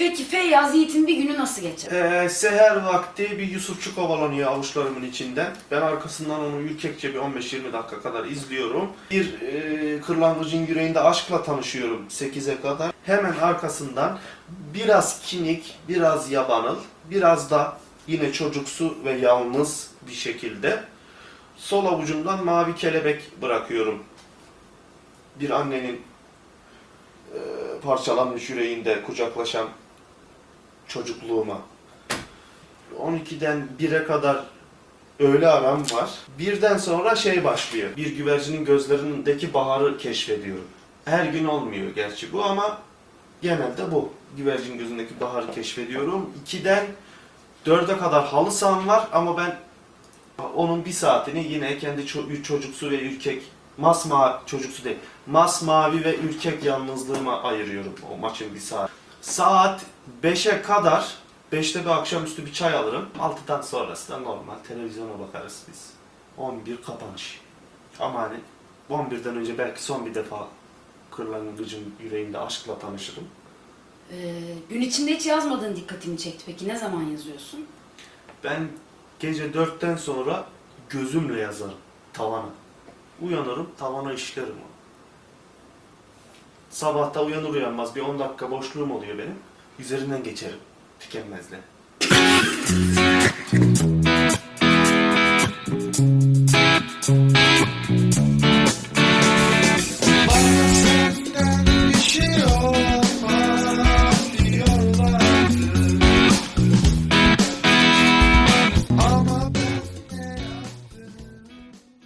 Peki Feyyaz Yiğit'in bir günü nasıl geçer? Ee, seher vakti bir Yusufçu kovalanıyor avuçlarımın içinden. Ben arkasından onu ürkekçe bir 15-20 dakika kadar izliyorum. Bir e, kırlangıcın yüreğinde aşkla tanışıyorum 8'e kadar. Hemen arkasından biraz kinik, biraz yabanıl, biraz da yine çocuksu ve yalnız bir şekilde sol avucumdan mavi kelebek bırakıyorum. Bir annenin e, parçalanmış yüreğinde kucaklaşan çocukluğuma. 12'den 1'e kadar öğle aram var. Birden sonra şey başlıyor. Bir güvercinin gözlerindeki baharı keşfediyorum. Her gün olmuyor gerçi bu ama genelde bu. Güvercin gözündeki baharı keşfediyorum. 2'den 4'e kadar halı saham var ama ben onun bir saatini yine kendi ço- çocuksu ve ürkek masmavi çocuksu değil masmavi ve ürkek yalnızlığıma ayırıyorum o maçın bir saat. Saat 5'e kadar 5'te bir akşamüstü bir çay alırım. 6'dan sonrası da normal televizyona bakarız biz. 11 kapanış. Ama hani 11'den önce belki son bir defa kırlangıcın yüreğinde aşkla tanışırım. Ee, gün içinde hiç yazmadığın dikkatimi çekti peki. Ne zaman yazıyorsun? Ben gece 4'ten sonra gözümle yazarım tavana. Uyanırım tavana işlerim onu. Sabahta uyanır uyanmaz bir 10 dakika boşluğum oluyor benim. Üzerinden geçerim tükenmezle.